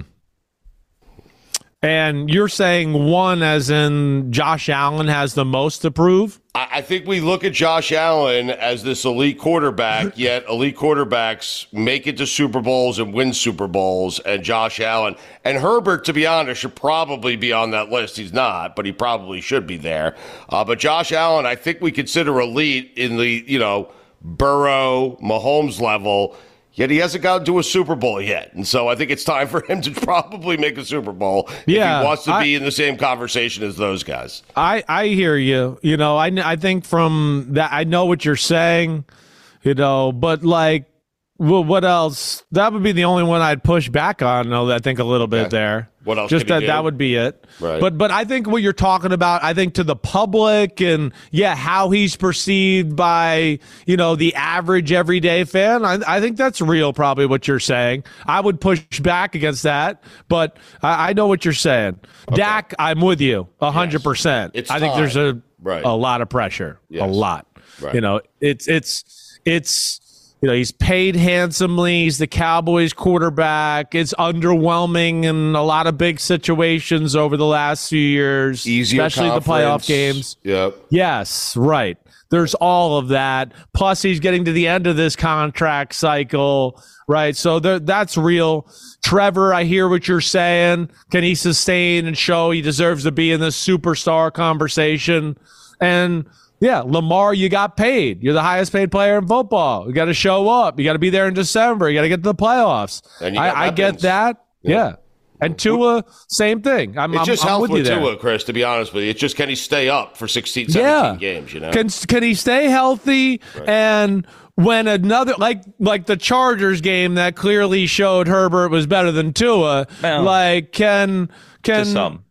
And you're saying one as in Josh Allen has the most to prove? I, think we look at Josh Allen as this elite quarterback, yet elite quarterbacks make it to Super Bowls and win Super Bowls. And Josh Allen and Herbert, to be honest, should probably be on that list. He's not, but he probably should be there. Uh, but Josh Allen, I think we consider elite in the, you know, Burrow, Mahomes level. Yet he hasn't gotten to a Super Bowl yet. And so I think it's time for him to probably make a Super Bowl if Yeah, he wants to I- be in the same conversation as those guys. I I hear you. You know, I I think from that I know what you're saying. You know, but like, well, what else? That would be the only one I'd push back on. though, I think a little bit there. What else Just could he that do? that would be it. Right. But but I think what you're talking about, I think to the public and yeah, how he's perceived by you know the average everyday fan. I, I think that's real. Probably what you're saying. I would push back against that, but I, I know what you're saying. Dak, I'm with you a hundred percent. It's I think there's a Right. a lot of pressure. A lot. Right. You know, it's it's it's you know, he's paid handsomely. He's the Cowboys quarterback. It's underwhelming in a lot of big situations over the last few years, Easier especially the playoff games. Yep. Yes, right. There's all of that. Plus, he's getting to the end of this contract cycle, right? So there, that's real. Trevor, I hear what you're saying. Can he sustain and show he deserves to be in this superstar conversation? And yeah, Lamar, you got paid. You're the highest paid player in football. You got to show up. You got to be there in December. You got to get to the playoffs. And I, I get that. Yeah. And Tua, same thing. I'm, It's I'm, just I'm health with with you there. Tua, Chris, to be honest with you. It's just can he stay up for 16, 17 Yeah. games, you know? Can can he stay healthy? And when another like like the Chargers game that clearly showed Herbert was better than Tua, Well, like can can to some.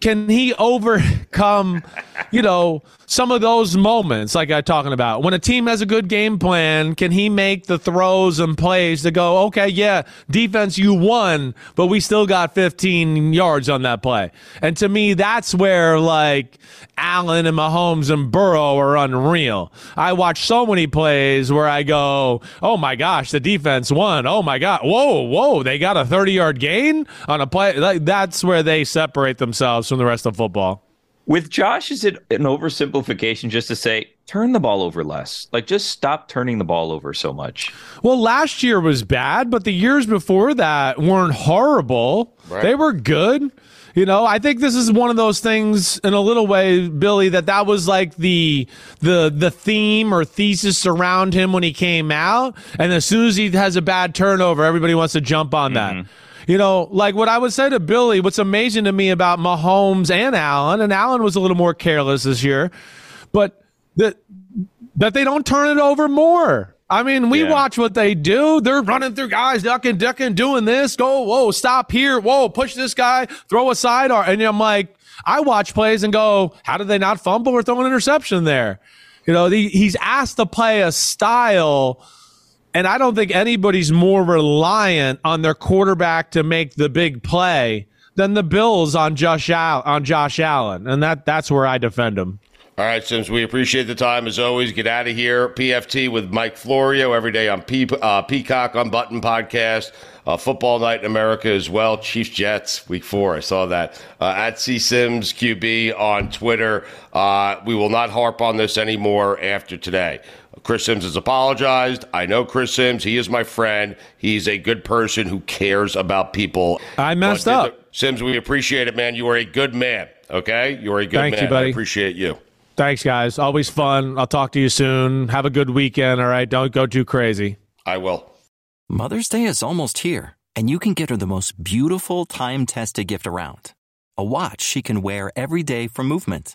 can he overcome, you know, some of those moments like I'm talking about? When a team has a good game plan, can he make the throws and plays to go, okay, yeah, defense, you won, but we still got 15 yards on that play? And to me, that's where like Allen and Mahomes and Burrow are unreal. I watch so many plays where I go, oh my gosh, the defense won. Oh my God. Whoa, whoa, they got a 30 yard gain on a play. Like, that's where they separate themselves from the rest of football. With Josh, is it an oversimplification just to say turn the ball over less? Like just stop turning the ball over so much. Well, last year was bad, but the years before that weren't horrible. Right. They were good. You know, I think this is one of those things in a little way, Billy, that that was like the the the theme or thesis around him when he came out, and as soon as he has a bad turnover, everybody wants to jump on that. Mm-hmm. You know, like what I would say to Billy, what's amazing to me about Mahomes and Allen, and Allen was a little more careless this year, but that that they don't turn it over more. I mean, we Yeah. watch what they do. They're running through guys, ducking, ducking, doing this. Go, whoa, stop here. Whoa, push this guy, throw a sidearm. And I'm like, I watch plays and go, how did they not fumble or throw an interception there? You know, the, he's asked to play a style, and I don't think anybody's more reliant on their quarterback to make the big play than the Bills on Josh Al- on Josh Allen, and that that's where I defend him. All right, Simms, we appreciate the time as always. Get out of here. PFT with Mike Florio every day on P- uh, Peacock on Button Podcast. Uh, football night in America as well. Chiefs Jets week four. I saw that uh, at C Simms QB on Twitter. Uh, we will not harp on this anymore after today. Chris Simms has apologized. I know Chris Simms. He is my friend. He's a good person who cares about people. I messed But, up. Simms, we appreciate it, man. You are a good man. Okay, you are a good Thank man. you, buddy. I appreciate you. Thanks, guys. Always fun. I'll talk to you soon. Have a good weekend. All right. Don't go too crazy. I will. Mother's Day is almost here, and you can get her the most beautiful time tested gift around a watch she can wear every day for movement.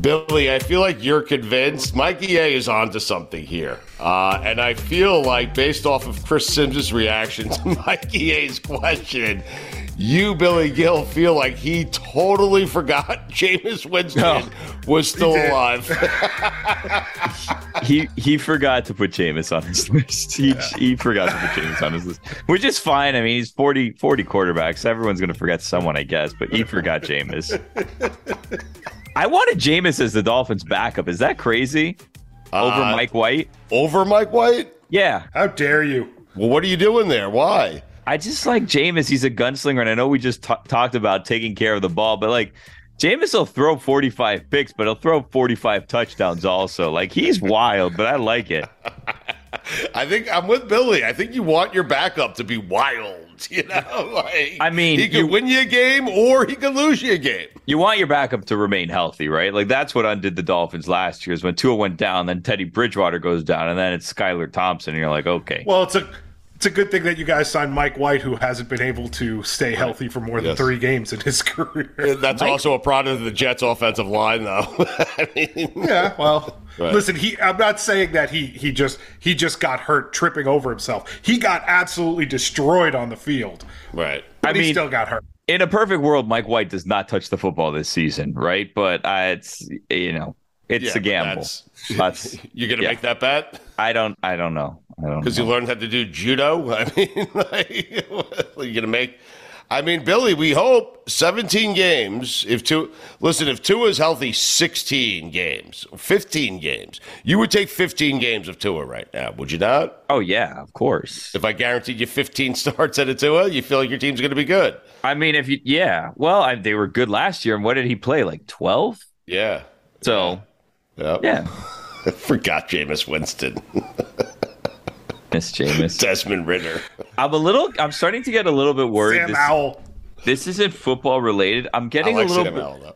Billy, I feel like you're convinced. Mikey A is onto something here. Uh, and I feel like, based off of Chris Simms' reaction to Mikey A's question, you, Billy Gil, feel like he totally forgot Jameis Winston No. was still alive. he he forgot to put Jameis on his list. He, he forgot to put Jameis on his list, which is fine. I mean, he's 40, 40 quarterbacks. Everyone's going to forget someone, I guess, but he forgot Jameis. I wanted Jameis as the Dolphins' backup. Is that crazy? Over Uh, Mike White? Over Mike White? Yeah. How dare you? Well, what are you doing there? Why? I just like Jameis. He's a gunslinger, and I know we just ta- talked about taking care of the ball, but like Jameis will throw 45 picks, but he'll throw 45 touchdowns also. Like he's wild, but I like it. I think I'm with Billy. I think you want your backup to be wild. You know, like I mean, he could you- win you a game or he could lose you a game. You want your backup to remain healthy, right? Like that's what undid the Dolphins last year. Is when Tua went down, then Teddy Bridgewater goes down, and then it's Skylar Thompson, and you're like, okay, Well, it's a it's a good thing that you guys signed Mike White, who hasn't been able to stay healthy for more than Yes. three games in his career. That's also a product of the Jets' offensive line, though. I mean, Yeah, well, Right. listen, he I'm not saying that he he just he just got hurt tripping over himself. He got absolutely destroyed on the field. right. But I he mean- still got hurt. in a perfect world, Mike White does not touch the football this season, right? But uh, it's you know, it's Yeah, a gamble. that's- That's, You're gonna Yeah. make that bet I don't, I don't know. I don't because you learned how to do judo. I mean, like, you're gonna make. I mean, Billy, we hope 17 games. If two, listen, if Tua is healthy, 16 games, 15 games. You would take 15 games of Tua right now, would you not? oh yeah, of course. If I guaranteed you 15 starts at a Tua, you feel like your team's gonna be good. I mean, if you, yeah, well, I, they were good last year, and what did he play? Like twelve. Yeah. So Yep. yeah, Forgot Jameis Winston, Miss Jameis. Desmond Ridder. I'm a little. I'm starting to get a little bit worried. Sam This, Howell. this isn't football related. I'm I getting like a little Sam bit. Howell, though.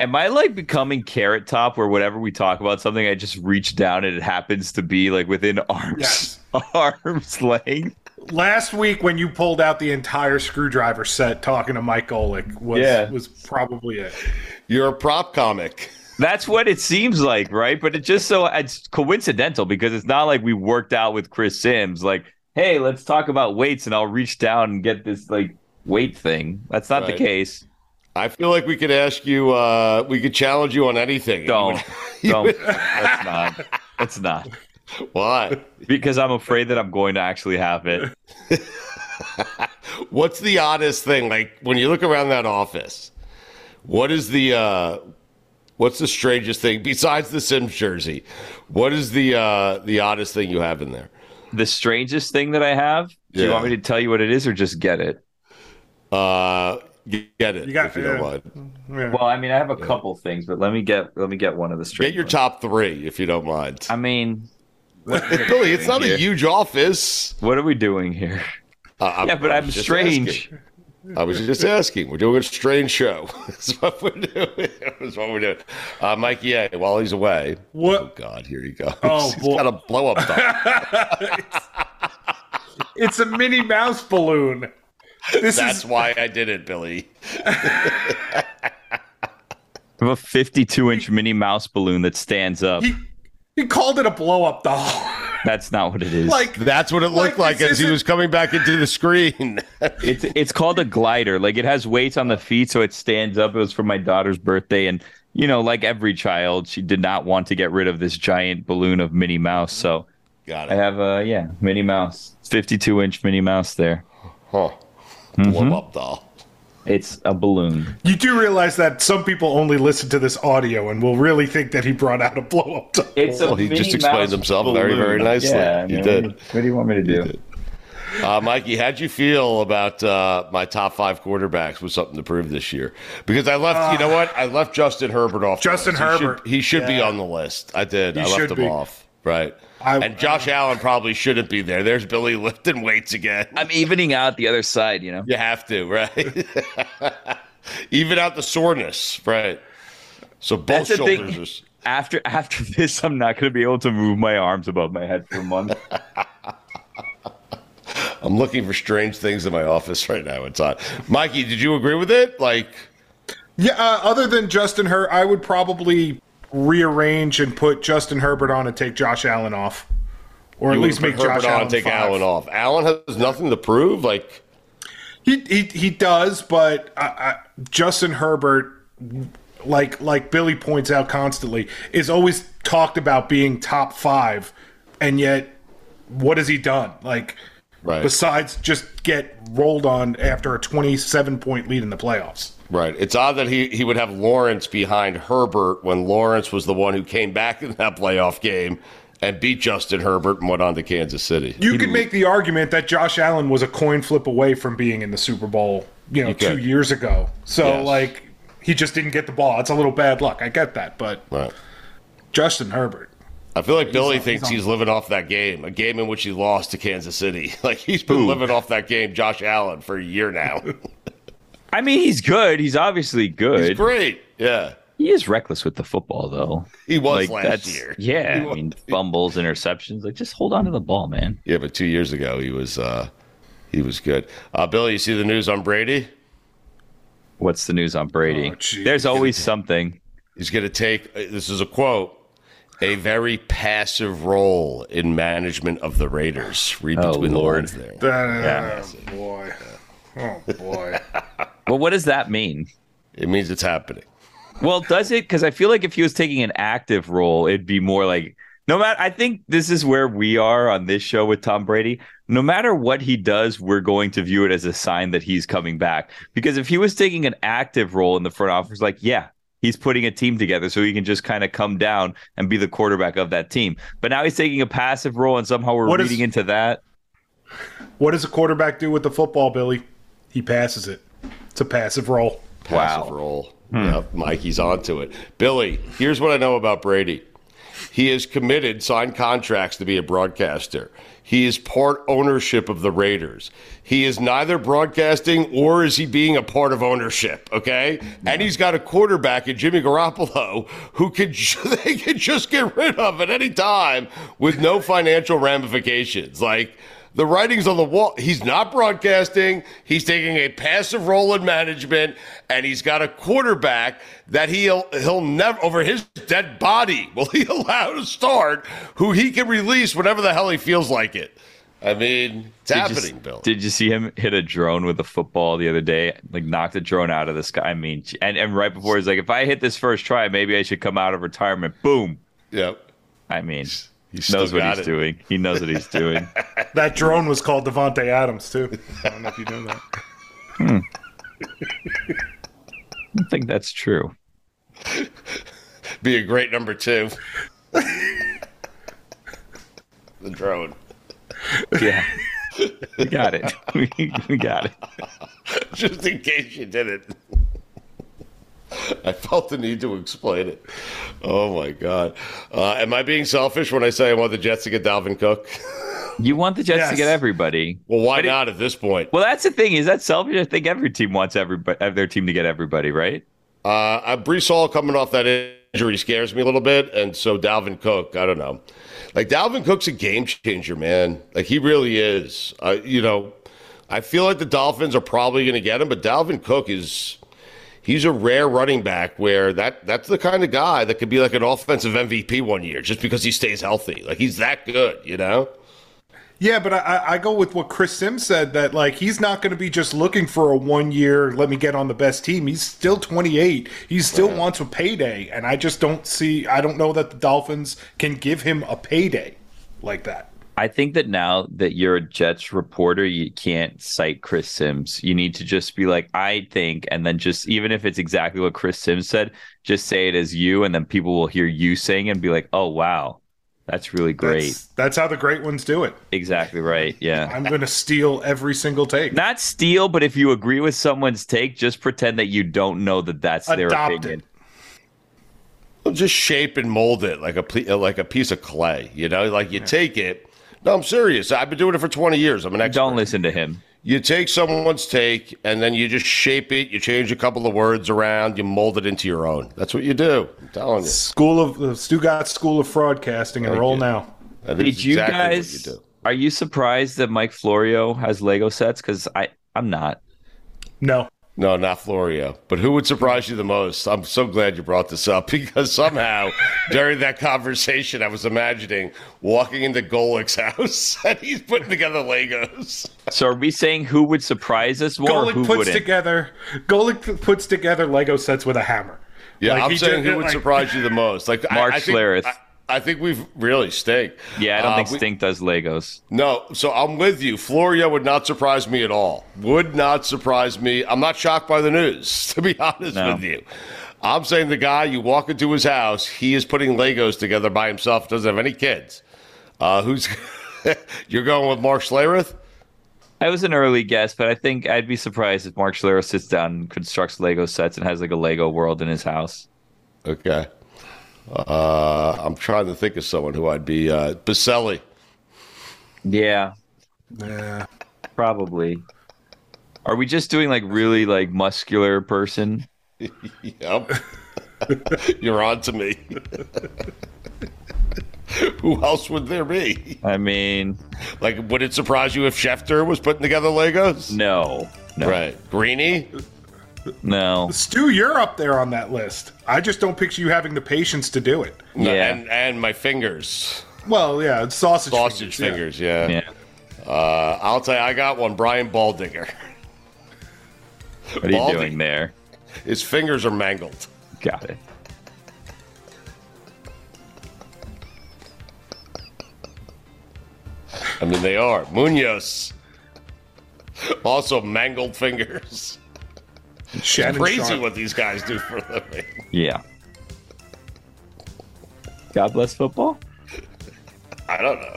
Am I like becoming carrot top where whenever we talk about something, I just reach down and it happens to be like within arms Yes. arms length? Last week when you pulled out the entire screwdriver set talking to Mike Golic was Yeah. was probably it. You're a prop comic. That's what it seems like, right? But it just so it's coincidental because it's not like we worked out with Chris Simms. Like, hey, let's talk about weights, and I'll reach down and get this like weight thing. That's not the case. I feel like we could ask you, uh, we could challenge you on anything. Don't, You don't. would- That's not. It's not Why? because I'm afraid that I'm going to actually have it. What's the oddest thing? Like when you look around that office, what is the uh what's the strangest thing besides the Simms jersey? What is the uh the oddest thing you have in there? The strangest thing that I have. Do you want me to tell you what it is, or just get it? Uh get it You got- if you don't mind. Yeah. Well, I mean, I have a couple things, but let me get let me get one of the strange. Get your ones. top three if you don't mind. I mean, Billy, it's not a huge office. what are we doing here? Uh, Yeah, but I I'm strange. asking. I was just asking. We're doing a strange show. That's what we're doing. That's what we're doing. Uh, Mikey, yeah, while he's away. What- Oh, God, here he goes. Oh, he's boy. got a blow up doll. It's a Minnie Mouse balloon. This That's is why I did it, Billy. I have a 52 inch Minnie Mouse balloon that stands up. He he called it a blow up doll. That's not what it is. like That's what it looked Like, like, as he was coming back into the screen. it's it's called a glider. Like it has weights on the feet, so it stands up. It was for my daughter's birthday, and you know, like every child, she did not want to get rid of this giant balloon of Minnie Mouse. So Got it. I have a yeah, Minnie Mouse, 52 inch Minnie Mouse there. Huh. Mm-hmm. Blow up doll. It's a balloon. you do realize that some people only listen to this audio and will really think that he brought out a blow up doll. It's Well, he just explained himself very, very nicely. Yeah, I He did. What, what do you want me to do? Uh, Mikey, how'd you feel about uh, my top five quarterbacks with something to prove this year? Because I left, you know what? I left Justin Herbert off. the Justin list. He should- Herbert. He should, be on the list. I did. He I left him be. off. Right. I- and Josh Allen probably shouldn't be there. There's Billy lifting weights again. I'm evening out the other side, you know. You have to, right? Even out the soreness, right? So both That's shoulders thing. are. After after this, I'm not going to be able to move my arms above my head for a month. I'm looking for strange things in my office right now. It's on. Mikey, did you agree with it? Like, Yeah, uh, other than Justin Herbert, I would probably rearrange and put Justin Herbert on and take Josh Allen off. Or at least make Herbert Josh on Allen take five. Allen off. Allen has nothing to prove. Like, He, he he does, but I, I, Justin Herbert, like like Billy points out constantly, is always talked about being top five, and yet what has he done? Like Right. besides just get rolled on after a twenty-seven point lead in the playoffs. right? It's odd that he he would have Lawrence behind Herbert when Lawrence was the one who came back in that playoff game and beat Justin Herbert and went on to Kansas City. You could make the argument that Josh Allen was a coin flip away from being in the Super Bowl, you know, You two years ago. So Yes. like he just didn't get the ball. It's a little bad luck. I get that, but Right. Justin Herbert. I feel like Billy on- thinks he's he's living off that game, a game in which he lost to Kansas City. Like he's been living off that game, Josh Allen, for a year now. I mean, he's good. He's obviously good. He's great. Yeah. He is reckless with the football, though. He was like last that's year. yeah. He I mean, was- fumbles, interceptions. Like, just hold on to the ball, man. Yeah, but two years ago he was uh he was good. Uh Billy, you see the news on Brady? What's the news on Brady? Oh. There's always something. He's going to take uh, this is a quote a very passive role in management of the Raiders. Read Oh, between Lord. the lines there. Uh, boy. Oh boy. Well, what does that mean? It means it's happening. Well, does it? Because I feel like if he was taking an active role, it'd be more like no matter. I think this is where we are on this show with Tom Brady. No matter what he does, we're going to view it as a sign that he's coming back. Because if he was taking an active role in the front office, like yeah, he's putting a team together so he can just kind of come down and be the quarterback of that team. But now he's taking a passive role, and somehow we're What is- reading into that. What does a quarterback do with the football, Billy? He passes it. It's a passive role. Passive Wow. role. Hmm. Yep, Mikey's onto it. Billy, here's what I know about Brady. He has committed, signed contracts to be a broadcaster. He is part ownership of the Raiders. He is neither broadcasting or is he being a part of ownership, okay? And he's got a quarterback in Jimmy Garoppolo who could they could just get rid of at any time with no financial ramifications. Like the writing's on the wall. He's not broadcasting. He's taking a passive role in management, and he's got a quarterback that he'll he'll never over his dead body will he allow to start, who he can release whenever the hell he feels like it. I mean, it's Did happening, s- Bill. Did you see him hit a drone with a football the other day? Like knocked a drone out of the sky. I mean, and, and right before he's like, if I hit this first try, maybe I should come out of retirement. Boom. yep. I mean, He he knows what he's it. doing. He knows what he's doing. That drone was called Davante Adams too. I don't know if you know that. Hmm. I think that's true. Be a great number two. the drone. Yeah. We got it. We, we got it. Just in case you didn't. I felt the need to explain it. Oh my god! Uh, am I being selfish when I say I want the Jets to get Dalvin Cook? You want the Jets Yes. to get everybody. Well, why But it- not at this point? Well, that's the thing. Is that selfish? I think every team wants everybody, their team to get everybody, right? Uh, uh, Breece Hall coming off that injury scares me a little bit, and so Dalvin Cook, I don't know. Like Dalvin Cook's a game changer, man. Like he really is. Uh, you know, I feel like the Dolphins are probably going to get him, but Dalvin Cook is he's a rare running back where that that's the kind of guy that could be like an offensive MVP one year just because he stays healthy. Like he's that good, you know. Yeah, but I, I go with what Chris Simms said that like he's not going to be just looking for a one year let me get on the best team. He's still 28. He still yeah. wants a payday, and I just don't see. I don't know that the Dolphins can give him a payday like that. I think that now that you're a Jets reporter, you can't cite Chris Simms. You need to just be like, I think, and then just even if it's exactly what Chris Simms said, just say it as you, and then people will hear you saying it and be like, oh wow, that's really great. That's, that's, how the great ones do it. Exactly right. Yeah. I'm going to steal every single take. Not steal, but if you agree with someone's take, just pretend that you don't know that that's Adopt their opinion. It. Well, just shape and mold it like a like a piece of clay. You know, like you yeah. take it. No, I'm serious. I've been doing it for 20 years. I'm an expert. Don't listen to him you take someone's take and then you just shape it. You change a couple of words around. You mold it into your own. That's what you do. I'm telling you. School of uh, the Stugotz School of Fraudcasting and roll you. now. That Did you exactly guys? You are you surprised that Mike Florio has Lego sets? Because I I'm not. No. No, not Florio. But who would surprise you the most? I'm so glad you brought this up because somehow during that conversation, I was imagining walking into Golic's house and he's putting together Legos. So are we saying who would surprise us more? Golic puts wouldn't? together Golik puts together Lego sets with a hammer. Yeah, like I'm saying who would like, surprise you the most? Like Mark I, I Schlereth. I think we've really stink. Yeah, I don't uh, think we, Stink does Legos. No, so I'm with you. Florio would not surprise me at all. Would not surprise me. I'm not shocked by the news, to be honest no. with you. I'm saying the guy, you walk into his house, he is putting Legos together by himself, doesn't have any kids. Uh, who's you're going with Mark Schlereth? I was an early guess, but I think I'd be surprised if Mark Schlereth sits down and constructs Lego sets and has like a Lego world in his house. Okay. Uh, I'm trying to think of someone who I'd be. Uh, Boselli. Yeah. Yeah. Probably. Are we just doing like really like muscular person? yep. You're on to me. Who else would there be? I mean, like, would it surprise you if Schefter was putting together Legos? No. no. Right. Greeny? No. Stu, you're up there on that list. I just don't picture you having the patience to do it. Yeah. And, and my fingers. Well, yeah, sausage, sausage fingers. fingers yeah. yeah. Uh, I'll tell you, I got one. Brian Baldinger. What are you Baldy. doing there? His fingers are mangled. Got it. I mean, they are. Munoz. Also, mangled fingers. Shannon crazy Sharpe. what these guys do for a living. Yeah. God bless football. I don't know.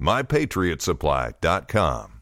MyPatriotSupply.com.